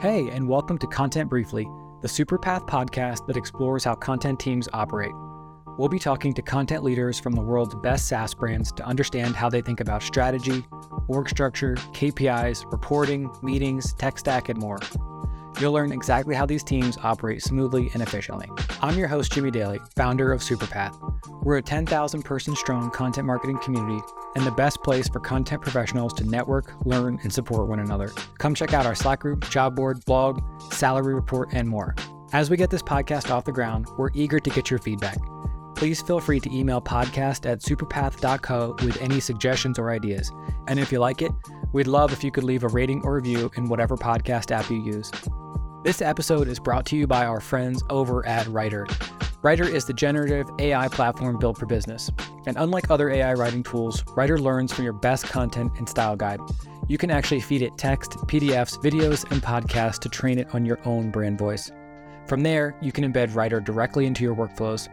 Hey, and welcome to Content Briefly, the Superpath podcast that explores how content teams operate. We'll be talking to content leaders from the world's best SaaS brands to understand how they think about strategy, org structure, KPIs, reporting, meetings, tech stack, and more. You'll learn exactly how these teams operate smoothly and efficiently. I'm your host, Jimmy Daly, founder of Superpath. We're a 10,000 person strong content marketing community and the best place for content professionals to network, learn, and support one another. Come check out our Slack group, job board, blog, salary report, and more. As we get this podcast off the ground, we're eager to get your feedback. Please feel free to email podcast at superpath.co with any suggestions or ideas. And if you like it, we'd love if you could leave a rating or review in whatever podcast app you use. This episode is brought to you by our friends over at Writer. Writer is the generative AI platform built for business. And unlike other AI writing tools, Writer learns from your best content and style guide. You can actually feed it text, PDFs, videos, and podcasts to train it on your own brand voice. From there, you can embed Writer directly into your workflows.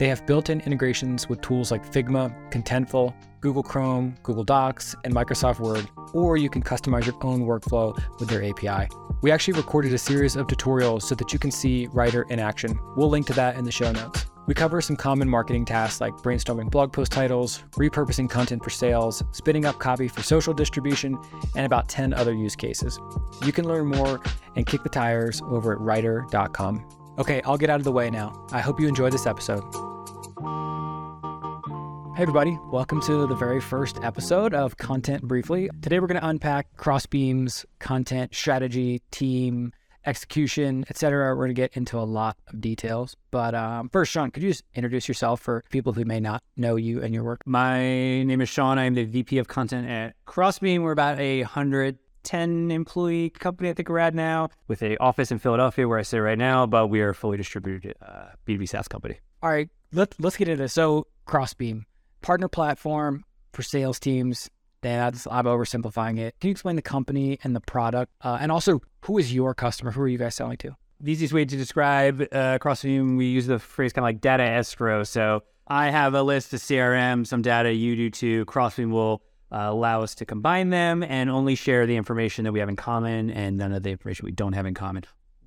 They have built in integrations with tools like Figma, Contentful, Google Chrome, Google Docs, and Microsoft Word, or you can customize your own workflow with their API. We actually recorded a series of tutorials so that you can see Writer in action. We'll link to that in the show notes. We cover some common marketing tasks like brainstorming blog post titles, repurposing content for sales, spinning up copy for social distribution, and about 10 other use cases. You can learn more and kick the tires over at writer.com. Okay, I'll get out of the way now. I hope you enjoyed this episode. Hey, everybody, welcome to the very first episode of Content Briefly. Today, we're going to unpack Crossbeam's content strategy, team, execution, etc. We're going to get into a lot of details. But um, first, Sean, could you just introduce yourself for people who may not know you and your work? My name is Sean. I'm the VP of content at Crossbeam. We're about a hundred 10 employee company, I think we're at now, with a office in Philadelphia where I sit right now, but we are a fully distributed uh, B2B SaaS company. All right, let, let's get into this. So, Crossbeam, partner platform for sales teams. That's I'm oversimplifying it. Can you explain the company and the product, uh, and also who is your customer? Who are you guys selling to? The easiest way to describe uh, Crossbeam, we use the phrase kind of like data escrow. So I have a list of CRM, some data you do too. Crossbeam will uh, allow us to combine them and only share the information that we have in common and none of the information we don't have in common.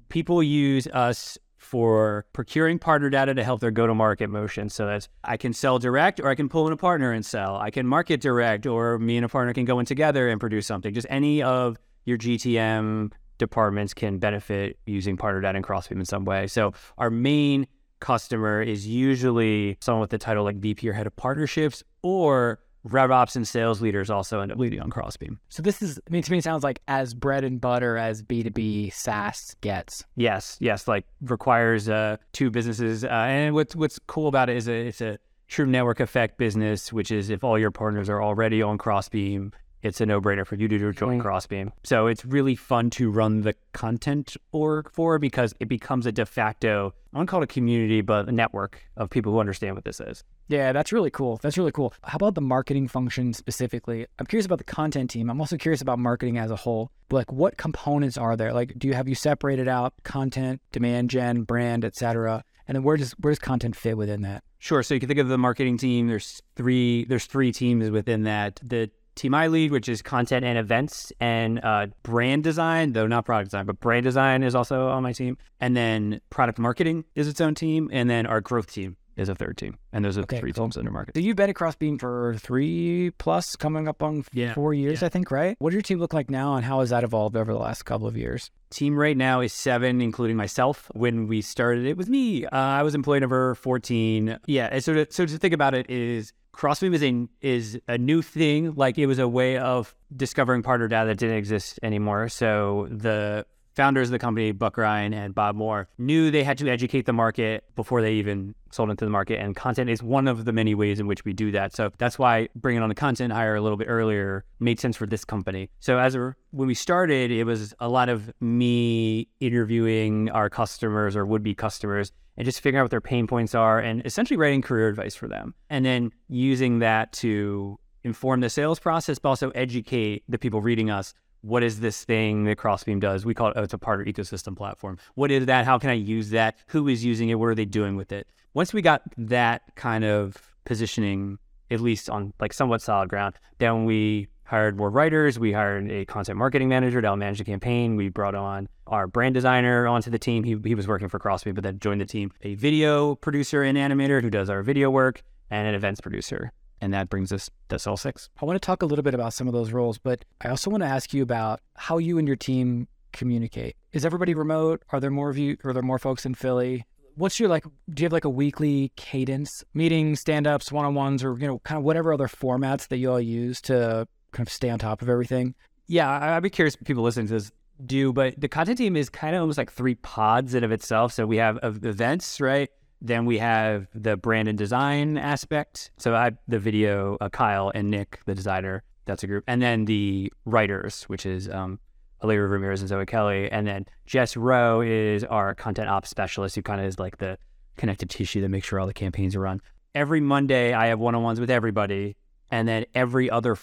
People use us for procuring partner data to help their go to market motion. So that's I can sell direct or I can pull in a partner and sell. I can market direct or me and a partner can go in together and produce something. Just any of your GTM departments can benefit using partner data and Crossbeam in some way. So our main customer is usually someone with the title like VP or head of partnerships or RevOps and sales leaders also end up leading on Crossbeam. So this is, I mean, to me, it sounds like as bread and butter as B2B SaaS gets. Yes, yes, like requires uh, two businesses. Uh, and what's what's cool about it is a, it's a true network effect business, which is if all your partners are already on Crossbeam, it's a no-brainer for you to join Crossbeam. So it's really fun to run the content org for because it becomes a de facto, I don't call it a community, but a network of people who understand what this is. Yeah, that's really cool. That's really cool. How about the marketing function specifically? I'm curious about the content team. I'm also curious about marketing as a whole. Like what components are there? Like do you have you separated out content, demand gen, brand, etc.? And then where does where does content fit within that? Sure. So you can think of the marketing team. There's three there's three teams within that. The team I lead, which is content and events and uh, brand design, though not product design, but brand design is also on my team. And then product marketing is its own team. And then our growth team is a third team. And those are okay, three cool. teams under market. So you've been at Crossbeam for three plus, coming up on yeah, four years, yeah. I think, right? What does your team look like now and how has that evolved over the last couple of years? Team right now is seven, including myself. When we started, it was me. Uh, I was employee number 14. Yeah. So to, so to think about it is Crossbeam is a, a new thing. Like it was a way of discovering partner data that didn't exist anymore. So the founders of the company, Buck Ryan and Bob Moore, knew they had to educate the market before they even sold into the market. And content is one of the many ways in which we do that. So that's why bringing on the content hire a little bit earlier made sense for this company. So as a, when we started, it was a lot of me interviewing our customers or would be customers and just figuring out what their pain points are and essentially writing career advice for them. And then using that to inform the sales process, but also educate the people reading us what is this thing that Crossbeam does? We call it, oh, it's a partner ecosystem platform. What is that? How can I use that? Who is using it? What are they doing with it? Once we got that kind of positioning, at least on like somewhat solid ground, then we hired more writers. We hired a content marketing manager to help manage the campaign. We brought on our brand designer onto the team. He, he was working for Crossbeam, but then joined the team. A video producer and animator who does our video work, and an events producer. And that brings us to Soul Six. I want to talk a little bit about some of those roles, but I also want to ask you about how you and your team communicate. Is everybody remote? Are there more of you? Are there more folks in Philly? What's your like? Do you have like a weekly cadence, meetings, stand-ups, one-on-ones, or you know, kind of whatever other formats that you all use to kind of stay on top of everything? Yeah, I'd be curious people listening to this do, but the content team is kind of almost like three pods in of itself. So we have events, right? Then we have the brand and design aspect. So I the video, uh, Kyle and Nick, the designer, that's a group, and then the writers, which is um, Olivia Ramirez and Zoe Kelly, and then Jess Rowe is our content ops specialist, who kind of is like the connective tissue that makes sure all the campaigns are run. Every Monday, I have one-on-ones with everybody, and then every other,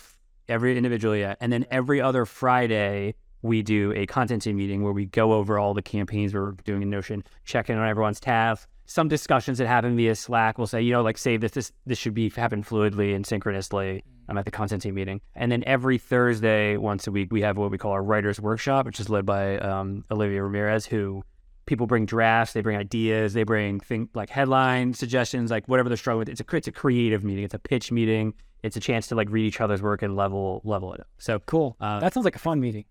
every individual, yeah, and then every other Friday we do a content team meeting where we go over all the campaigns we're doing in Notion, check in on everyone's tasks. Some discussions that happen via Slack will say, you know, like save this, this, this should be happen fluidly and synchronously. I'm at the content team meeting. And then every Thursday, once a week, we have what we call our writers workshop, which is led by um, Olivia Ramirez, who people bring drafts, they bring ideas, they bring think like headline suggestions, like whatever they're struggling with. It's a it's a creative meeting. It's a pitch meeting. It's a chance to like read each other's work and level level it up. So Cool. Uh, that sounds like a fun meeting.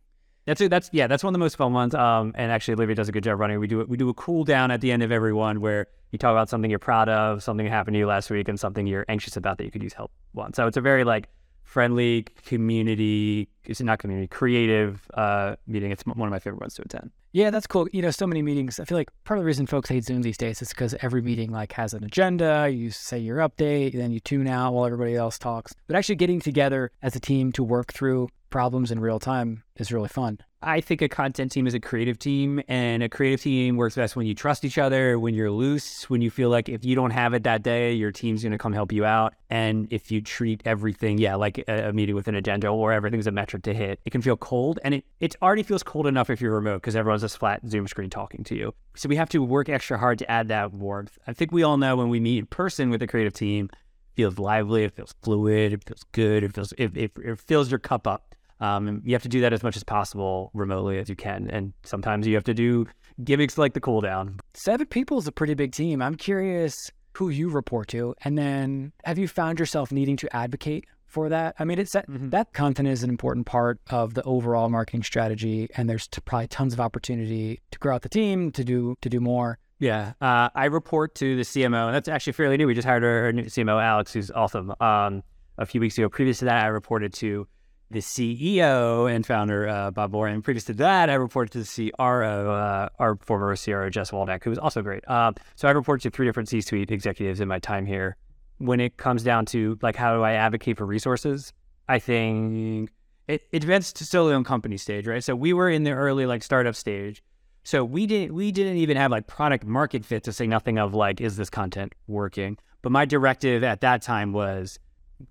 that's it. That's yeah. That's one of the most fun ones. Um, and actually, Olivia does a good job running. We do it. We do a cool down at the end of every one where you talk about something you're proud of, something that happened to you last week, and something you're anxious about that you could use help on. So it's a very like friendly community. It's not community, creative uh, meeting. It's one of my favorite ones to attend. Yeah, that's cool. You know, so many meetings. I feel like part of the reason folks hate Zoom these days is because every meeting like has an agenda. You say your update, then you tune out while everybody else talks. But actually getting together as a team to work through problems in real time is really fun. I think a content team is a creative team, and a creative team works best when you trust each other, when you're loose, when you feel like if you don't have it that day, your team's going to come help you out. And if you treat everything, yeah, like a, a meeting with an agenda or everything's a metric to hit, it can feel cold. And it, it already feels cold enough if you're remote because everyone's just flat Zoom screen talking to you. So we have to work extra hard to add that warmth. I think we all know when we meet in person with a creative team, it feels lively, it feels fluid, it feels good, it feels it, it, it fills your cup up. Um, you have to do that as much as possible remotely as you can. And sometimes you have to do gimmicks like the cool down. Seven people is a pretty big team. I'm curious who you report to. And then have you found yourself needing to advocate for that? I mean, it's that, Mhm. that content is an important part of the overall marketing strategy. And there's t- probably tons of opportunity to grow out the team, to do, to do more. Yeah, uh, I report to the CMO, and that's actually fairly new. We just hired our new CMO, Alex, who's awesome. Um, a few weeks ago. Previous to that, I reported to the CEO and founder, uh, Bob Moore. Previous to that, I reported to the CRO, uh, our former CRO, Jess Waldeck, who was also great. Um, so I reported to three different C-suite executives in my time here. When it comes down to like how do I advocate for resources, I think it, it depends to still on company stage, right? So we were in the early like startup stage. So we didn't we didn't even have like product market fit to say nothing of like is this content working. But my directive at that time was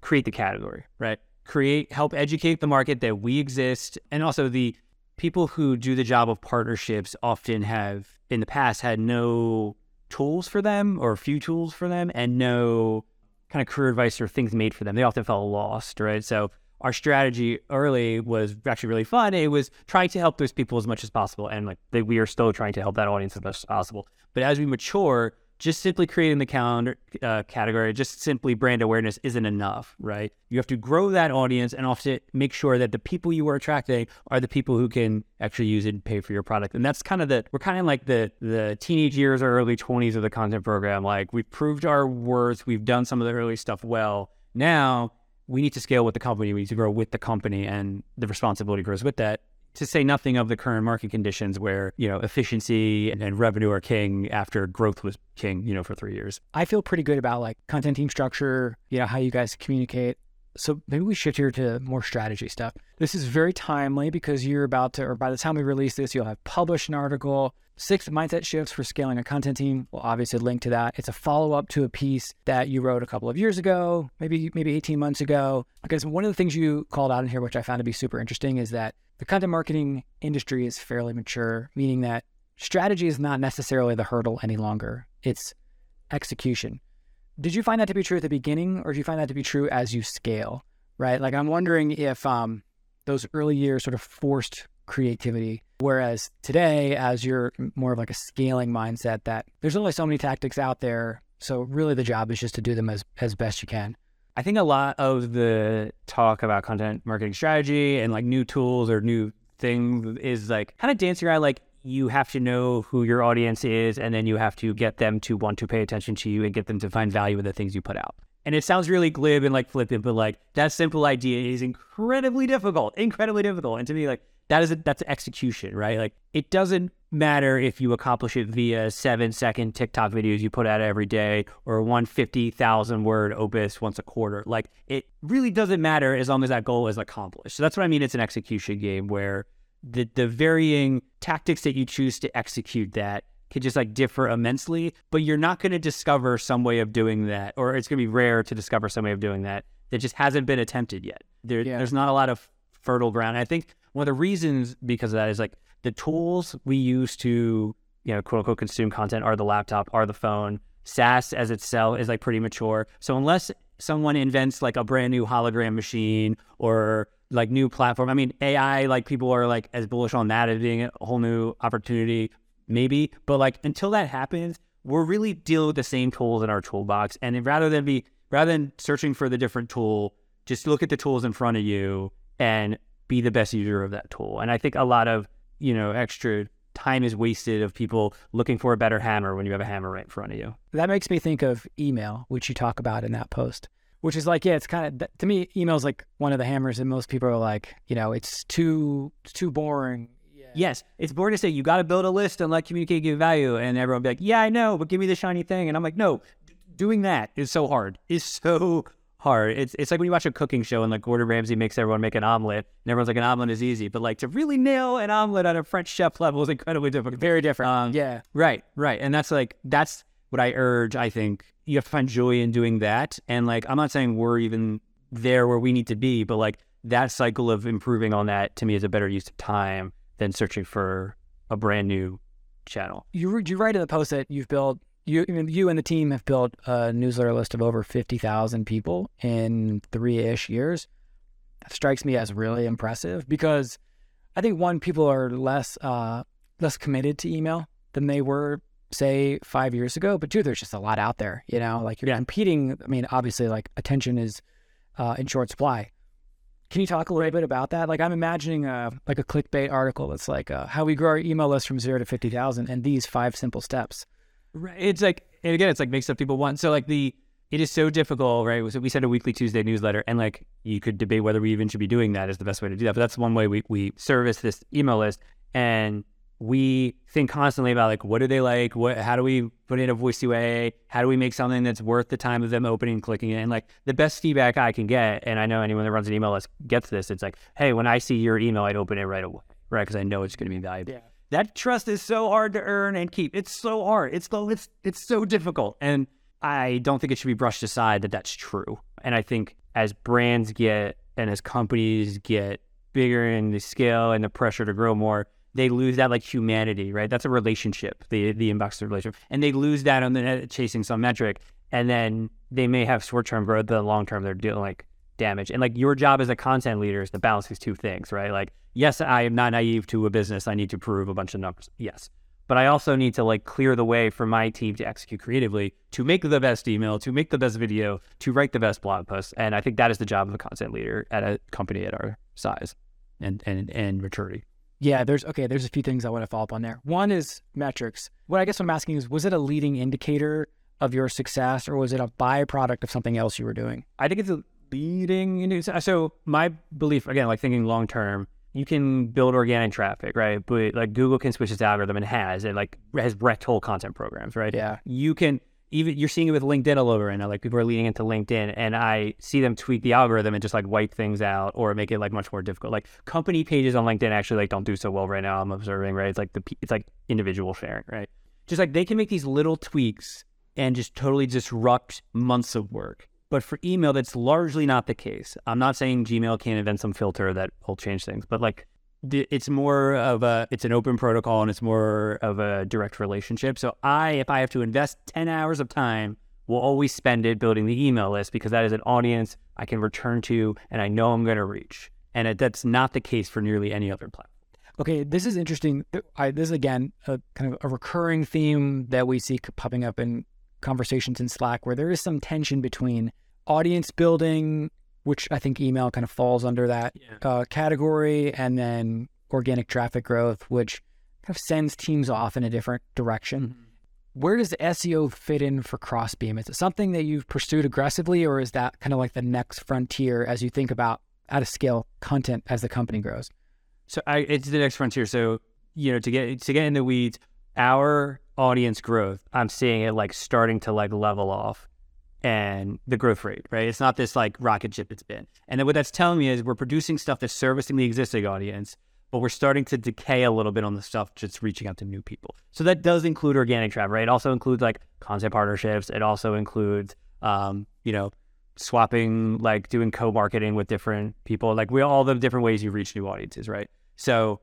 create the category, right? Create help educate the market that we exist and also the people who do the job of partnerships often have in the past had no tools for them or few tools for them and no kind of career advice or things made for them. They often felt lost, right? So our strategy early was actually really fun. It was trying to help those people as much as possible, and like they, we are still trying to help that audience as much as possible. But as we mature, just simply creating the calendar uh, category, just simply brand awareness isn't enough, right? You have to grow that audience and also make sure that the people you are attracting are the people who can actually use it and pay for your product. And that's kind of the we're kind of like the the teenage years or early 20s of the content program. Like we've proved our worth, we've done some of the early stuff well. Now we need to scale with the company, we need to grow with the company, and the responsibility grows with that. To say nothing of the current market conditions where, you know, efficiency and, and revenue are king after growth was king, you know, for three years. I feel pretty good about like content team structure, you know, how you guys communicate. So maybe we shift here to more strategy stuff. This is very timely because you're about to, or by the time we release this, you'll have published an article, six mindset shifts for scaling a content team. We'll obviously link to that. It's a follow up to a piece that you wrote a couple of years ago, maybe maybe 18 months ago. Because one of the things you called out in here, which I found to be super interesting, is that the content marketing industry is fairly mature, meaning that strategy is not necessarily the hurdle any longer. It's execution. Did you find that to be true at the beginning, or do you find that to be true as you scale? right? Like I'm wondering if um, those early years sort of forced creativity, whereas today, as you're more of like a scaling mindset, that there's only so many tactics out there. So really, the job is just to do them as as best you can. I think a lot of the talk about content marketing strategy and like new tools or new things is like kind of dancing around like you have to know who your audience is and then you have to get them to want to pay attention to you and get them to find value in the things you put out. And it sounds really glib and like flippant, but like that simple idea is incredibly difficult, incredibly difficult. And to me, like that is a, that's execution, right? Like it doesn't matter if you accomplish it via seven second TikTok videos you put out every day or one fifty thousand word opus once a quarter. Like it really doesn't matter as long as that goal is accomplished. So that's what I mean. It's an execution game where the the varying tactics that you choose to execute that could just like differ immensely, but you're not going to discover some way of doing that, or it's going to be rare to discover some way of doing that that just hasn't been attempted yet. There, yeah. There's not a lot of fertile ground. I think one of the reasons because of that is like the tools we use to, you know, quote unquote consume content are the laptop, are the phone. SaaS as itself is like pretty mature. So unless someone invents like a brand new hologram machine or like new platform, I mean AI, like people are like as bullish on that as being a whole new opportunity, maybe. But like until that happens, we're really dealing with the same tools in our toolbox. And rather than be rather than searching for the different tool, just look at the tools in front of you and be the best user of that tool. And I think a lot of you know, extra time is wasted of people looking for a better hammer when you have a hammer right in front of you. That makes me think of email, which you talk about in that post, which is like, yeah, it's kind of to me, email is like one of the hammers, and most people are like, you know, it's too it's too boring. Yeah. Yes, it's boring to say you got to build a list and let communicate give value, and everyone be like, yeah, I know, but give me the shiny thing, and I'm like, no, doing that is so hard. Is so hard. It's it's like when you watch a cooking show and like Gordon Ramsay makes everyone make an omelet, and everyone's like an omelet is easy, but like to really nail an omelet on a French chef level is incredibly difficult. Very different. Um, yeah. Right. Right. And that's like that's what I urge. I think you have to find joy in doing that. And like I'm not saying we're even there where we need to be, but like that cycle of improving on that to me is a better use of time than searching for a brand new channel. You you write in the post that you've built you you and the team have built a newsletter list of over 50,000 people in 3ish years. That strikes me as really impressive because I think one people are less uh, less committed to email than they were say 5 years ago, but two there's just a lot out there, you know, like you're yeah. competing, I mean obviously like attention is uh, in short supply. Can you talk a little bit about that? Like I'm imagining a like a clickbait article that's like uh, how we grow our email list from 0 to 50,000 and these five simple steps. Right. It's like, and again, it's like make stuff people want. So like the, it is so difficult, right? So we send a weekly Tuesday newsletter, and like you could debate whether we even should be doing that is the best way to do that. But that's one way we we service this email list, and we think constantly about like what do they like, what how do we put in a voice UA, how do we make something that's worth the time of them opening and clicking it, and like the best feedback I can get, and I know anyone that runs an email list gets this. It's like, hey, when I see your email, I'd open it right away, right? Because I know it's going to be valuable. Yeah that trust is so hard to earn and keep. It's so hard. It's so it's it's so difficult. And I don't think it should be brushed aside that that's true. And I think as brands get and as companies get bigger in the scale and the pressure to grow more, they lose that like humanity, right? That's a relationship, the the inbox relationship, and they lose that on the chasing some metric, and then they may have short term growth, but long term they're doing like damage. And like your job as a content leader is to balance these two things, right? Like, yes, I am not naive to a business. I need to prove a bunch of numbers. Yes. But I also need to like clear the way for my team to execute creatively, to make the best email, to make the best video, to write the best blog post. And I think that is the job of a content leader at a company at our size and and and maturity. Yeah, there's okay, there's a few things I want to follow up on there. One is metrics. What I guess I'm asking is was it a leading indicator of your success or was it a byproduct of something else you were doing? I think it's a leading into so my belief again like thinking long term you can build organic traffic right but like google can switch its algorithm and has it like has wrecked whole content programs right yeah you can even you're seeing it with linkedin all over right now like people are leading into linkedin and i see them tweak the algorithm and just like wipe things out or make it like much more difficult. Like company pages on linkedin actually like don't do so well right now i'm observing right? It's like the it's like individual sharing right? Just like they can make these little tweaks and just totally disrupt months of work. But for email, that's largely not the case. I'm not saying Gmail can't invent some filter that will change things, but like it's more of a it's an open protocol and it's more of a direct relationship. So I, if I have to invest 10 hours of time will always spend it building the email list because that is an audience I can return to and I know I'm going to reach. And it, that's not the case for nearly any other platform. Okay, this is interesting. I, this is again a kind of a recurring theme that we see popping up in conversations in Slack, where there is some tension between audience building, which I think email kind of falls under that yeah. uh, category, and then organic traffic growth, which kind of sends teams off in a different direction. Mm-hmm. Where does SEO fit in for Crossbeam? Is it something that you've pursued aggressively, or is that kind of like the next frontier as you think about how to scale content as the company grows? So I, it's the next frontier. So you know, to get to get in the weeds, our audience growth, I'm seeing it like starting to like level off, and the growth rate, right? It's not this like rocket ship it's been. And then what that's telling me is we're producing stuff that's servicing the existing audience, but we're starting to decay a little bit on the stuff just reaching out to new people. So that does include organic traffic, right? It also includes like content partnerships. It also includes, um, you know, swapping, like doing co-marketing with different people, like we all the different ways you reach new audiences, right? So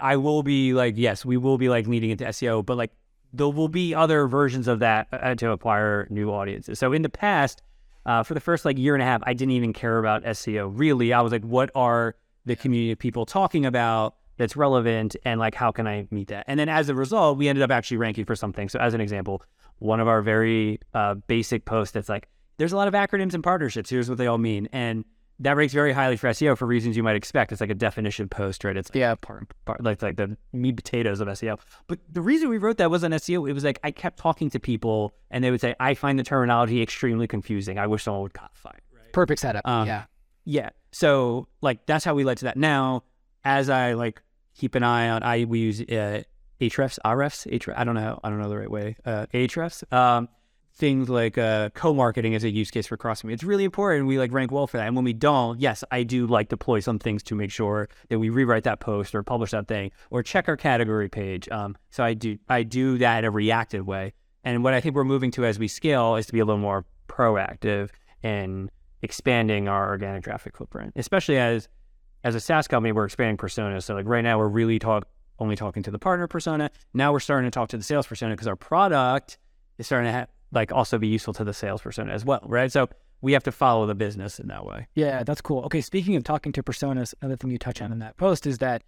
I will be like, yes, we will be like leading into SEO, but like there will be other versions of that uh, to acquire new audiences. So in the past, uh, for the first like year and a half, I didn't even care about SEO. Really, I was like, what are the community of people talking about that's relevant and like how can I meet that? And then as a result, we ended up actually ranking for something. So as an example, one of our very uh, basic posts that's like, there's a lot of acronyms and partnerships. Here's what they all mean. And that ranks very highly for SEO for reasons you might expect. It's like a definition post, right? It's like yeah, part, part, like like the meat potatoes of SEO. But the reason we wrote that wasn't SEO. It was like I kept talking to people, and they would say, "I find the terminology extremely confusing. I wish someone would codify it." Right? Perfect setup. Um, yeah, yeah. So like that's how we led to that. Now, as I like keep an eye on, I we use uh, Ahrefs, Ahrefs, Ahrefs. I don't know. I don't know the right way. Uh, Ahrefs. Um, things like uh, co-marketing as a use case for Crossbeam. It's really important. We like rank well for that. And when we don't, yes, I do like deploy some things to make sure that we rewrite that post or publish that thing or check our category page. Um, so I do I do that in a reactive way. And what I think we're moving to as we scale is to be a little more proactive in expanding our organic traffic footprint, especially as as a SaaS company, we're expanding personas. So like right now, we're really talk only talking to the partner persona. Now we're starting to talk to the sales persona because our product is starting to have like also be useful to the sales persona as well, right? So we have to follow the business in that way. Yeah, that's cool. Okay, speaking of talking to personas, another thing you touch on in that post is that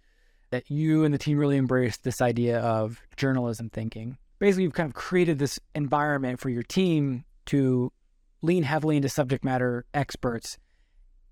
that you and the team really embraced this idea of journalism thinking. Basically, you've kind of created this environment for your team to lean heavily into subject matter experts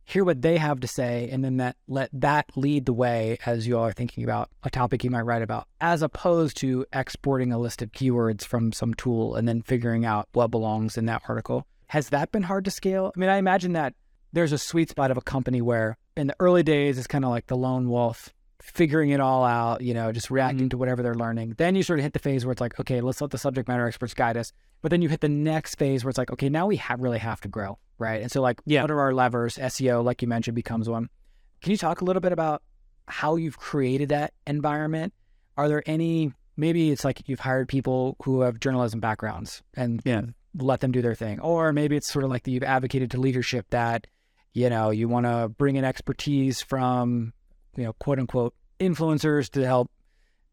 hear what they have to say and then that let that lead the way as you all are thinking about a topic you might write about as opposed to exporting a list of keywords from some tool and then figuring out what belongs in that article. Has that been hard to scale? I mean i imagine that there's a sweet spot of a company where in the early days it's kind of like the lone wolf figuring it all out, you know, just reacting mm-hmm. to whatever they're learning. Then you sort of hit the phase where it's like, okay, let's let the subject matter experts guide us. But then you hit the next phase where it's like, okay, now we have really have to grow, right? And so like, yeah. what are our levers? SEO, like you mentioned, becomes one. Can you talk a little bit about how you've created that environment? Are there any? Maybe it's like you've hired people who have journalism backgrounds and yeah. let them do their thing, or maybe it's sort of like you've advocated to leadership that you know you want to bring in expertise from you know, quote unquote influencers to help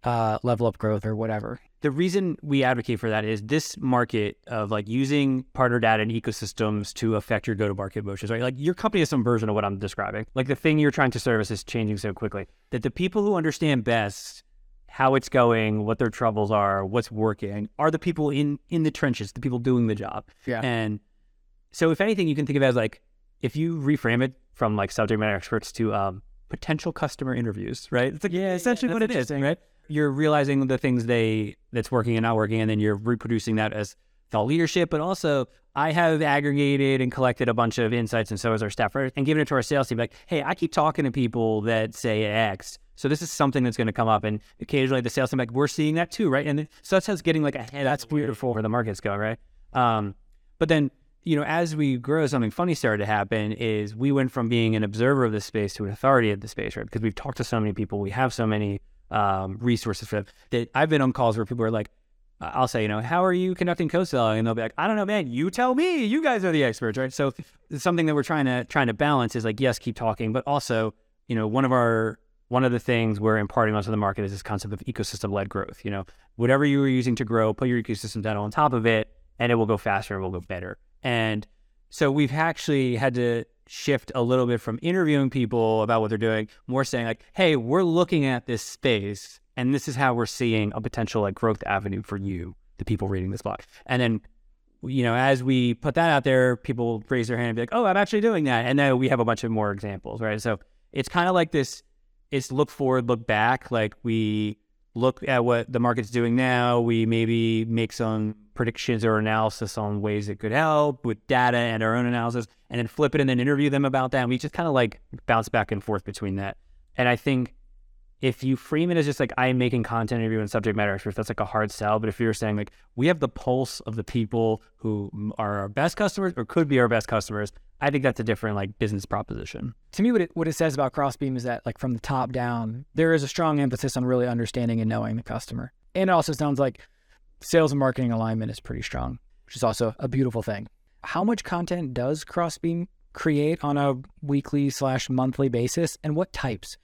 uh, level up growth or whatever. The reason we advocate for that is this market of like using partner data and ecosystems to affect your go-to-market motions, right? Like your company has some version of what I'm describing. Like the thing you're trying to service is changing so quickly that the people who understand best how it's going, what their troubles are, what's working, are the people in in the trenches, the people doing the job. Yeah. And so if anything, you can think of it as like if you reframe it from like subject matter experts to um, potential customer interviews, right? It's like yeah, essentially yeah, what it is, right? You're realizing the things they that's working and not working, and then you're reproducing that as thought leadership. But also, I have aggregated and collected a bunch of insights, and so has our staff, right? and giving it to our sales team. Like, hey, I keep talking to people that say X. So this is something that's going to come up, and occasionally the sales team like we're seeing that too, right? And so that's how it's getting like ahead. That's beautiful where the markets go, right? Um, but then you know, as we grow, something funny started to happen is we went from being an observer of the space to an authority of the space, right? Because we've talked to so many people, we have so many um, resources for them that I've been on calls where people are like, I'll say, you know, how are you conducting co-selling? And they'll be like, I don't know, man. You tell me. You guys are the experts, right? So something that we're trying to trying to balance is like, yes, keep talking, but also, you know, one of our one of the things we're imparting onto the market is this concept of ecosystem led growth. You know, whatever you are using to grow, put your ecosystem data on top of it, and it will go faster and will go better. And so we've actually had to shift a little bit from interviewing people about what they're doing, more saying like, "Hey, we're looking at this space, and this is how we're seeing a potential like growth avenue for you, the people reading this blog." And then, you know, as we put that out there, people raise their hand and be like, "Oh, I'm actually doing that," and then we have a bunch of more examples, right? So it's kind of like this: it's look forward, look back. Like we look at what the market's doing now. We maybe make some predictions or analysis on ways it could help with data and our own analysis, and then flip it and then interview them about that. And we just kind of like bounce back and forth between that. And I think if you frame it as just like I'm making content interviewing subject matter experts, that's like a hard sell. But if you're saying like we have the pulse of the people who are our best customers or could be our best customers, I think that's a different like business proposition. To me, what it what it says about Crossbeam is that like from the top down, there is a strong emphasis on really understanding and knowing the customer. And it also sounds like sales and marketing alignment is pretty strong, which is also a beautiful thing. How much content does Crossbeam create on a weekly slash monthly basis, and what types?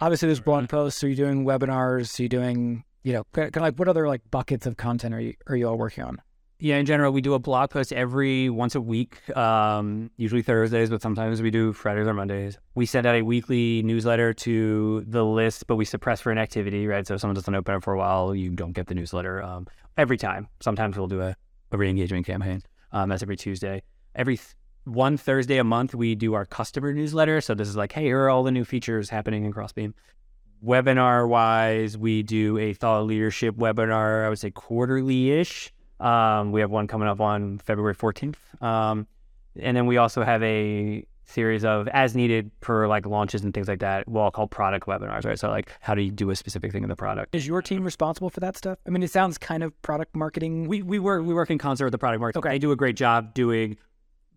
Obviously, there's blog mm-hmm. posts. Are you doing webinars? Are you doing you know kind of like what other like buckets of content are you are you all working on? Yeah, in general, we do a blog post every once a week, um, usually Thursdays, but sometimes we do Fridays or Mondays. We send out a weekly newsletter to the list, but we suppress for inactivity, right? So if someone doesn't open it for a while, you don't get the newsletter um, every time. Sometimes we'll do a, a re engagement campaign. Um, that's every Tuesday. Every th- one Thursday a month, we do our customer newsletter. So this is like, hey, here are all the new features happening in Crossbeam. Webinar wise, we do a thought leadership webinar, I would say quarterly ish. Um, we have one coming up on February 14th. Um, and then we also have a series of as needed per like launches and things like that. We'll call product webinars, right? So like how do you do a specific thing in the product? Is your team responsible for that stuff? I mean, it sounds kind of product marketing. We we work we work in concert with the product marketing. Okay. They do a great job doing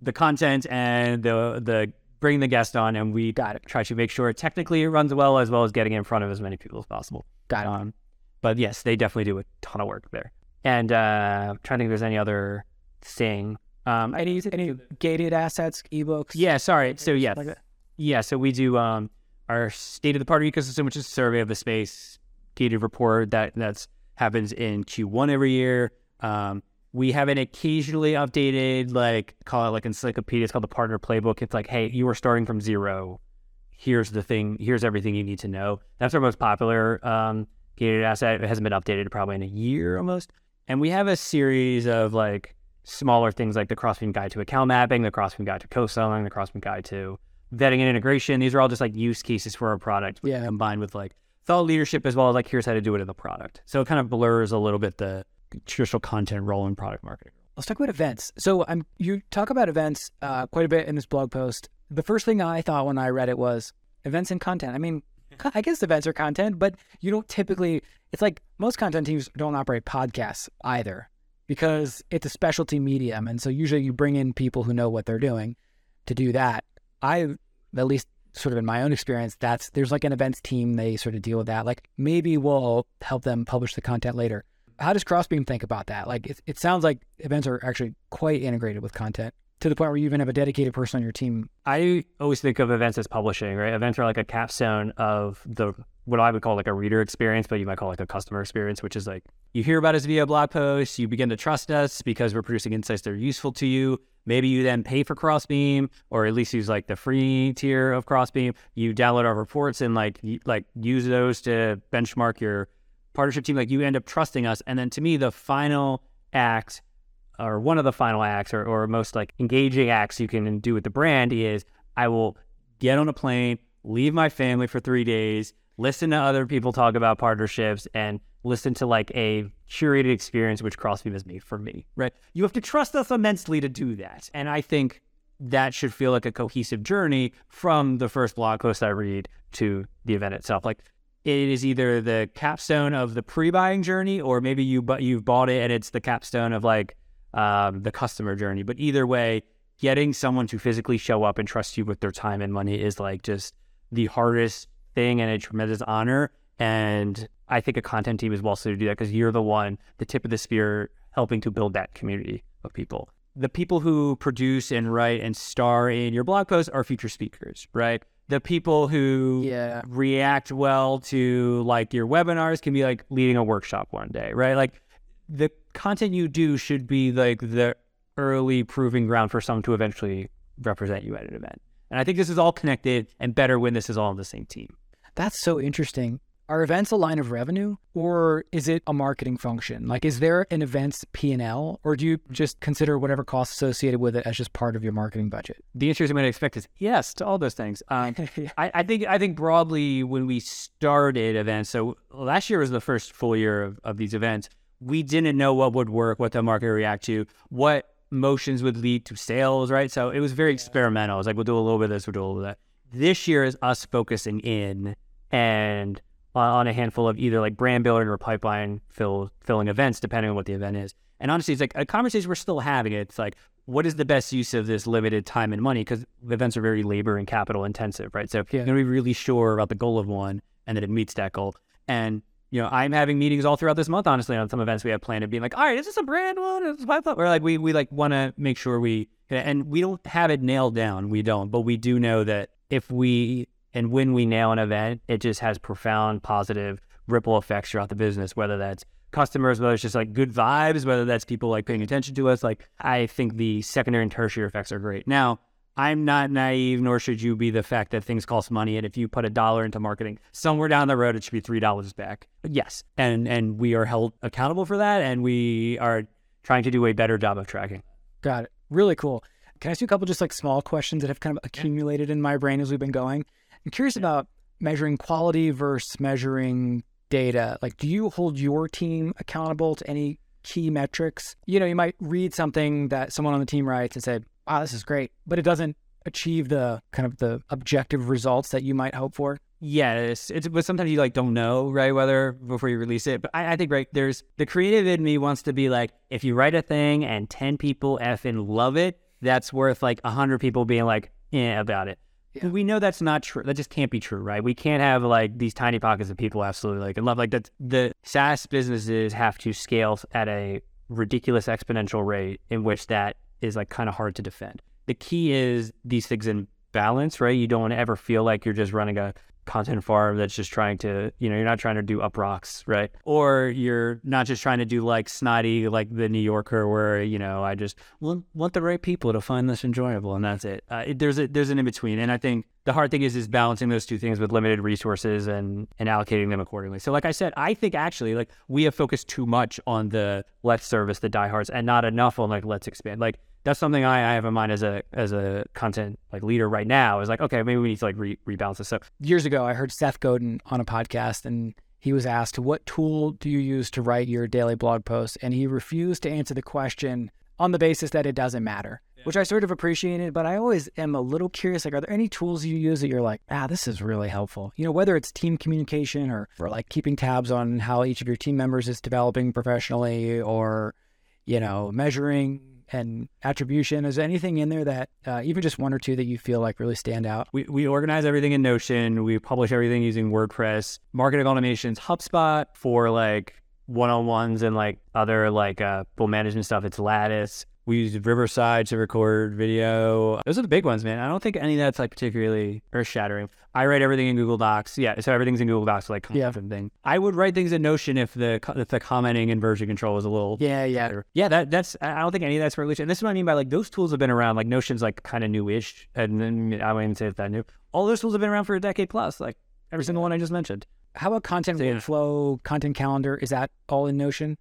the content and the the bring the guest on, and we got it. Try to make sure technically it runs well, as well as getting in front of as many people as possible. Got it. Um, but yes, they definitely do a ton of work there. And uh, I'm trying to think if there's any other thing. Um, any any gated assets, ebooks? Yeah, sorry. So yes, like yeah. So we do um, our state of the partner ecosystem, which is a survey of the space, gated report that that's happens in Q1 every year. Um, we have an occasionally updated, like call it like encyclopedia. It's called the Partner Playbook. It's like, hey, you are starting from zero. Here's the thing. Here's everything you need to know. That's our most popular um, gated asset. It hasn't been updated probably in a year almost. And we have a series of like smaller things like the Crossbeam Guide to Account Mapping, the Crossbeam Guide to Co-Selling, the Crossbeam Guide to Vetting and Integration. These are all just like use cases for our product yeah. combined with like thought leadership as well as like here's how to do it in the product. So it kind of blurs a little bit the traditional content role in product marketing. Let's talk about events. So I'm you talk about events uh, quite a bit in this blog post. The first thing I thought when I read it was events and content. I mean, I guess events are content, but you don't typically, it's like most content teams don't operate podcasts either because it's a specialty medium. And so usually you bring in people who know what they're doing to do that. I, at least sort of in my own experience, that's there's like an events team, they sort of deal with that. Like maybe we'll help them publish the content later. How does Crossbeam think about that? Like it, it sounds like events are actually quite integrated with content to the point where you even have a dedicated person on your team. I always think of events as publishing, right? Events are like a capstone of the what I would call like a reader experience, but you might call like a customer experience, which is like you hear about us via blog posts, you begin to trust us because we're producing insights that are useful to you. Maybe you then pay for Crossbeam, or at least use like the free tier of Crossbeam. You download our reports and like like use those to benchmark your partnership team. Like you end up trusting us, and then to me, the final act or one of the final acts or, or most like engaging acts you can do with the brand is I will get on a plane, leave my family for three days, listen to other people talk about partnerships and listen to like a curated experience which Crossbeam has made for me, right? You have to trust us immensely to do that. And I think that should feel like a cohesive journey from the first blog post I read to the event itself. Like it is either the capstone of the pre-buying journey or maybe you but you've bought it and it's the capstone of like um, the customer journey. But either way, getting someone to physically show up and trust you with their time and money is like just the hardest thing and a tremendous honor. And I think a content team is well suited to do that because you're the one, the tip of the spear, helping to build that community of people. The people who produce and write and star in your blog posts are future speakers, right? The people who yeah. react well to like your webinars can be like leading a workshop one day, right? Like the content you do should be like the early proving ground for someone to eventually represent you at an event. And I think this is all connected and better when this is all on the same team. That's so interesting. Are events a line of revenue or is it a marketing function? Like, is there an events P&L or do you just consider whatever costs associated with it as just part of your marketing budget? The answer I'm going to expect is yes to all those things. Um, I, I, think I think broadly when we started events, so last year was the first full year of, of these events, we didn't know what would work, what the market would react to, what motions would lead to sales, right? So it was very experimental. It was like, we'll do a little bit of this, we'll do a little bit of that. This year is us focusing in and on a handful of either like brand building or pipeline fill, filling events, depending on what the event is. And honestly, it's like a conversation we're still having. It's like, what is the best use of this limited time and money? Because events are very labor and capital intensive, right? So yeah. you're going to be really sure about the goal of one and that it meets that goal. And you know, I'm having meetings all throughout this month, honestly, on some events we have planned and being like, all right, is this a brand one? Is this pipeline? Or like we we like want to make sure we and we don't have it nailed down. We don't, but we do know that if we and when we nail an event, it just has profound positive ripple effects throughout the business, whether that's customers, whether it's just like good vibes, whether that's people like paying attention to us. Like I think the secondary and tertiary effects are great. Now, I'm not naive, nor should you be the fact that things cost money. And if you put a dollar into marketing, somewhere down the road, it should be three dollars back. Yes, and and we are held accountable for that, and we are trying to do a better job of tracking. Got it. Really cool. Can I ask you a couple just like small questions that have kind of accumulated in my brain as we've been going? I'm curious about measuring quality versus measuring data. Like, do you hold your team accountable to any key metrics? You know, you might read something that someone on the team writes and say, wow, this is great, but it doesn't achieve the kind of the objective results that you might hope for. Yes, it's but sometimes you like don't know right whether before you release it. But I, I think right there's the creative in me wants to be like if you write a thing and ten people effing love it, that's worth like a hundred people being like yeah about it. Yeah. We know that's not true. That just can't be true, right? We can't have like these tiny pockets of people absolutely like and love like that. The SaaS businesses have to scale at a ridiculous exponential rate in which that is like kind of hard to defend. The key is these things in balance, right? You don't want to ever feel like you're just running a content farm that's just trying to, you know, you're not trying to do Uproxx, right? Or you're not just trying to do like snotty, like the New Yorker, where you know I just want, want the right people to find this enjoyable, and that's it. Uh, it there's a there's an in between, and I think the hard thing is is balancing those two things with limited resources and and allocating them accordingly. So, like I said, I think actually like we have focused too much on the let's service the diehards and not enough on like let's expand. Like that's something I, I, have in mind as a as a content like leader right now is like okay maybe we need to like re- rebalance this so years ago i heard seth godin on a podcast and he was asked what tool do you use to write your daily blog posts and he refused to answer the question on the basis that it doesn't matter yeah. which i sort of appreciated but i always am a little curious like are there any tools you use that you're like ah this is really helpful you know whether it's team communication or, or like keeping tabs on how each of your team members is developing professionally or you know measuring and attribution? Is anything in there that uh, even just one or two that you feel like really stand out? We, we organize everything in Notion. We publish everything using WordPress, marketing automations, HubSpot for like one-on-ones and like other like uh, management stuff. It's Lattice. We use Riverside to record video. Those are the big ones, man. I don't think any of that's like particularly earth shattering. I write everything in Google Docs. Yeah, so everything's in Google Docs, like yeah. thing. I would write things in Notion if the if the commenting and version control was a little yeah yeah better. yeah. That that's I don't think any of that's revolution. And this is what I mean by like those tools have been around. Like Notion's like kind of newish, and then I wouldn't even say it's that new. All those tools have been around for a decade plus. Like every single one I just mentioned. How about content workflow, content calendar? Is that all in Notion?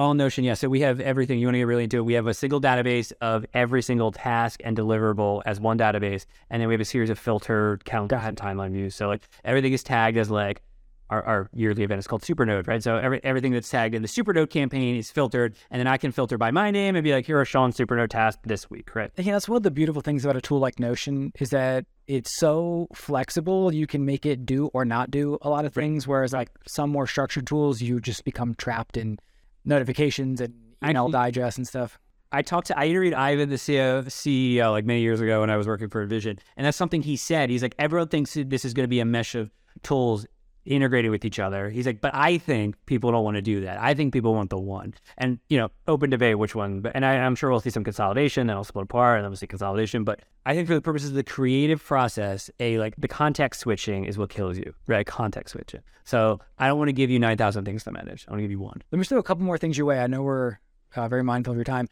All Notion, yeah. So we have everything. You want to get really into it. We have a single database of every single task and deliverable as one database, and then we have a series of filtered count and timeline views. So like everything is tagged as like our, our, yearly event is called Supernode, right? So every, everything that's tagged in the Supernode campaign is filtered, and then I can filter by my name and be like, here are Sean's Supernode tasks this week, right? Yeah, that's one of the beautiful things about a tool like Notion is that it's so flexible. You can make it do or not do a lot of things, whereas like some more structured tools, you just become trapped in notifications and email I, digest and stuff. I talked to I interviewed Ivan, the CEO, CEO, like many years ago when I was working for Vision, and that's something he said. He's like, everyone thinks this is going to be a mesh of tools. Integrating with each other. He's like, but I think people don't want to do that. I think people want the one. And, you know, open debate which one. But, and I, am sure we'll see some consolidation and I'll split apart and then we'll see consolidation. But I think for the purposes of the creative process, a like the context switching is what kills you, right? Context switching. So I don't want to give you 9,000 things to manage. I want to give you one. Let me throw a couple more things your way. I know we're uh, very mindful of your time.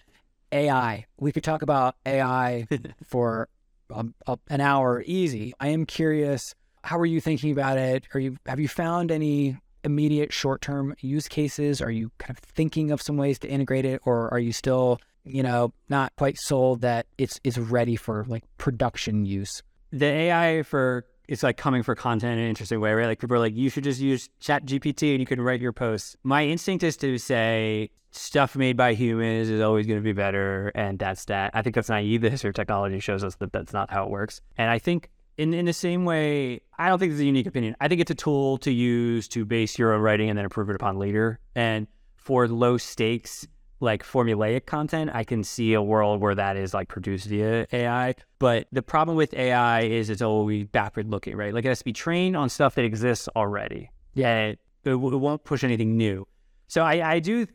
AI. We could talk about AI for um, an hour easy. I am curious how are you thinking about it? Are you have you found any immediate short-term use cases? Are you kind of thinking of some ways to integrate it or are you still, you know, not quite sold that it's it's ready for like production use? The AI for it's like coming for content in an interesting way, right? Like people are like, you should just use Chat GPT and you can write your posts. My instinct is to say stuff made by humans is always going to be better, and that's that. I think that's naive. The history of technology shows us that that's not how it works. And I think in, in the same way, I don't think it's a unique opinion. I think it's a tool to use to base your own writing and then improve it upon later. And for low stakes, like formulaic content, I can see a world where that is like produced via AI. But the problem with AI is it's always backward looking, right? Like it has to be trained on stuff that exists already. Yeah. It, it won't push anything new. So I, I do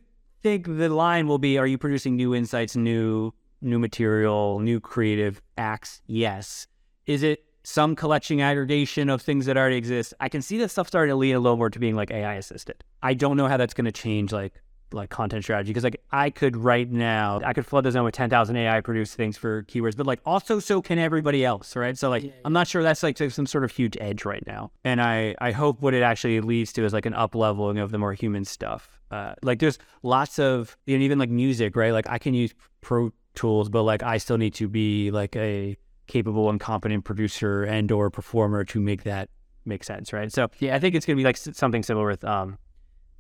think the line will be, are you producing new insights, new new material, new creative acts? Yes. Is it some collection aggregation of things that already exist. I can see that stuff starting to lean a little more to being like AI assisted. I don't know how that's going to change like like content strategy because like I could right now I could flood the zone with 10,000 AI produced things for keywords but like also so can everybody else right so like yeah, yeah. I'm not sure that's like some sort of huge edge right now and I I hope what it actually leads to is like an up leveling of the more human stuff uh, like there's lots of you know, even like music right like I can use pro tools but like I still need to be like a capable and competent producer and or performer to make that make sense, right? So yeah, I think it's going to be like something similar with um,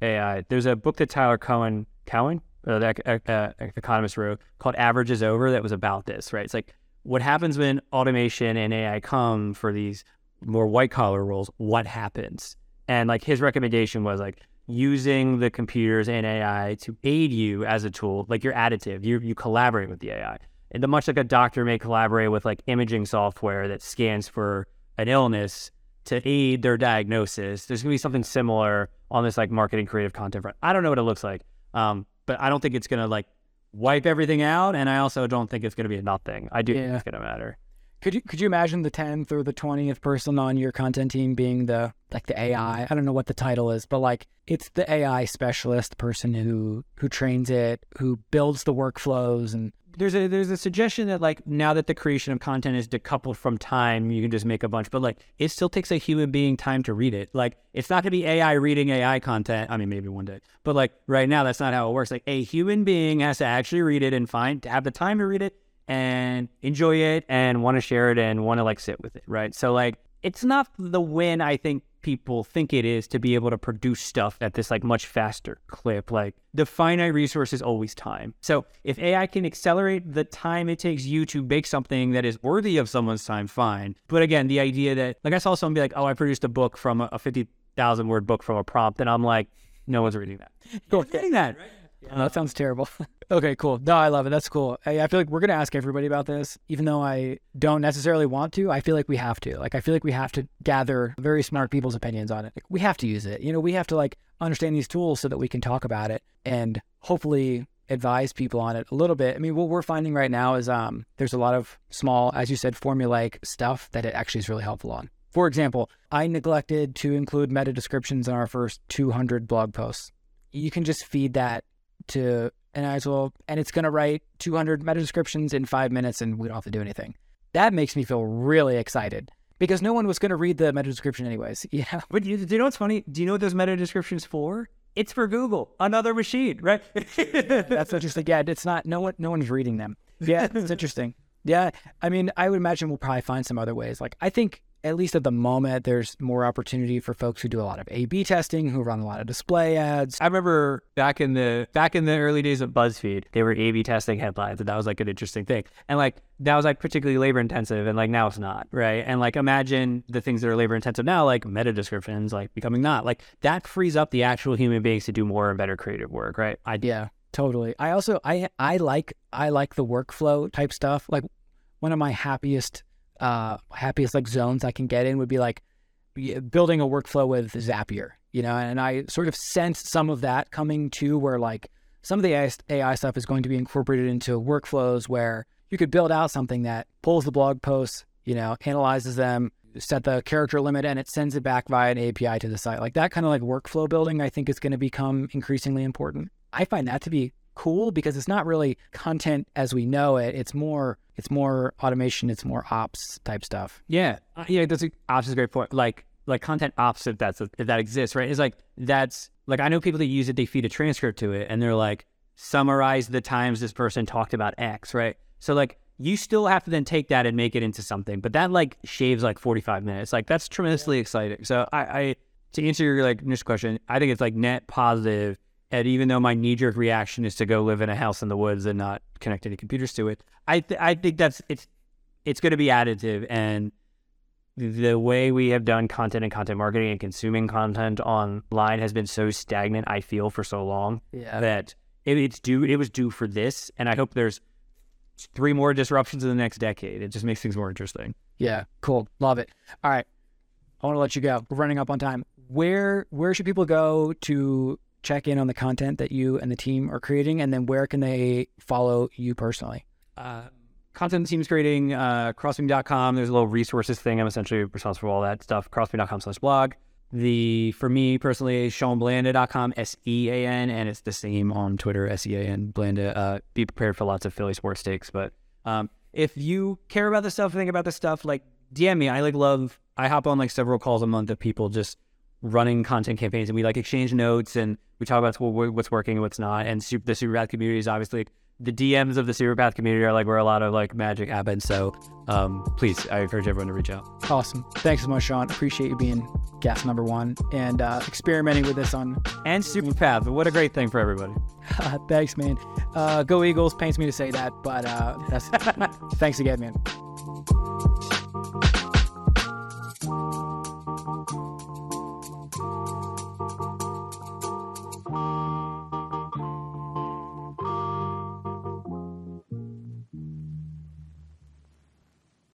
AI. There's a book that Tyler Cowen, Cowen, uh, the uh, economist wrote called "Average is Over" that was about this, right? It's like what happens when automation and AI come for these more white collar roles. What happens? And like his recommendation was like using the computers and AI to aid you as a tool, like you're additive. You you collaborate with the AI and much like a doctor may collaborate with like imaging software that scans for an illness to aid their diagnosis, there's gonna be something similar on this like marketing creative content front. I don't know what it looks like, um, but I don't think it's gonna like wipe everything out, and I also don't think it's gonna be a nothing. I do yeah. think it's gonna matter. Could you could you imagine the tenth or the twentieth person on your content team being the like the AI? I don't know what the title is, but like it's the AI specialist, the person who who trains it, who builds the workflows and there's a there's a suggestion that like now that the creation of content is decoupled from time, you can just make a bunch, but like it still takes a human being time to read it. Like it's not gonna be AI reading AI content. I mean, maybe one day, but like right now, that's not how it works. Like a human being has to actually read it and find to have the time to read it and enjoy it and want to share it and want to like sit with it, right? So like it's not the win I think people think it is to be able to produce stuff at this like much faster clip. Like the finite resource is always time. So if AI can accelerate the time it takes you to make something that is worthy of someone's time, fine. But again, the idea that like I saw someone be like, "Oh, I produced a book from a, fifty thousand word book from a prompt," and I'm like, "No one's reading that. No one's that." Right? Oh, that sounds terrible. okay, cool. No, I love it. That's cool. I, I feel like we're gonna ask everybody about this, even though I don't necessarily want to. I feel like we have to. Like, I feel like we have to gather very smart people's opinions on it. Like, we have to use it. You know, we have to like understand these tools so that we can talk about it and hopefully advise people on it a little bit. I mean, what we're finding right now is um, there's a lot of small, as you said, formulaic stuff that it actually is really helpful on. For example, I neglected to include meta descriptions in our first 200 blog posts. You can just feed that to and I was well, and it's going to write 200 meta descriptions in five minutes, and we don't have to do anything. That makes me feel really excited because no one was going to read the meta description anyways. Yeah. But you, do you know what's funny? Do you know what those meta descriptions for? It's for Google, another machine, right? That's interesting. Yeah, it's not. No one, no one's reading them. Yeah, it's interesting. Yeah, I mean, I would imagine we'll probably find some other ways. Like, I think at least at the moment, there's more opportunity for folks who do a lot of A/B testing, who run a lot of display ads. I remember back in the back in the early days of BuzzFeed, they were A/B testing headlines, and that was like an interesting thing. And like that was like particularly labor intensive, and like now it's not, right? And like imagine the things that are labor intensive now, like meta descriptions, like becoming not like that frees up the actual human beings to do more and better creative work, right? I yeah, totally. I also I I like I like the workflow type stuff. Like one of my happiest uh, happiest like zones I can get in would be like building a workflow with Zapier, you know, and I sort of sense some of that coming to where like some of the AI stuff is going to be incorporated into workflows where you could build out something that pulls the blog posts, you know, analyzes them, set the character limit, and it sends it back via an API to the site. Like that kind of like workflow building, I think is going to become increasingly important. I find that to be cool because it's not really content as we know it. It's more it's more automation. It's more ops type stuff. Yeah, uh, yeah. That's a, ops is a great point. Like like content ops if that's a, if that exists, right? It's like that's like I know people that use it. They feed a transcript to it, and they're like summarize the times this person talked about X, right? So like you still have to then take that and make it into something, but that like shaves like forty five minutes. Like that's tremendously exciting. So I, I to answer your like initial question, I think it's like net positive. positive and even though my knee jerk reaction is to go live in a house in the woods and not connect any computers to it, I th- I think that's it's it's going to be additive. And the way we have done content and content marketing and consuming content online has been so stagnant. I feel for so long yeah. that it, it's due. It was due for this, and I hope there's three more disruptions in the next decade. It just makes things more interesting. Yeah, cool, love it. All right, I want to let you go. We're running up on time. Where where should people go to check in on the content that you and the team are creating, and then where can they follow you personally? Uh, content team's creating, uh, crossbeam.com. There's a little resources thing. I'm essentially responsible for all that stuff. Crossbeam.com slash blog. The, for me personally, seanblanda.com, S E A N, and it's the same on Twitter, S E A N, Blanda. Uh, be prepared for lots of Philly sports takes. But um, if you care about this stuff, think about this stuff, like DM me. I like love, I hop on like several calls a month of people just running content campaigns and we like exchange notes and we talk about what's working and what's not. And super, the Superpath community is obviously the DMs of the Superpath community are like where a lot of like magic happens. So um, please, I encourage everyone to reach out. Awesome. Thanks so much, Sean. Appreciate you being guest number one and uh, experimenting with this on and Superpath. What a great thing for everybody. thanks, man. Uh, go Eagles pains me to say that, but uh, that's thanks again, man.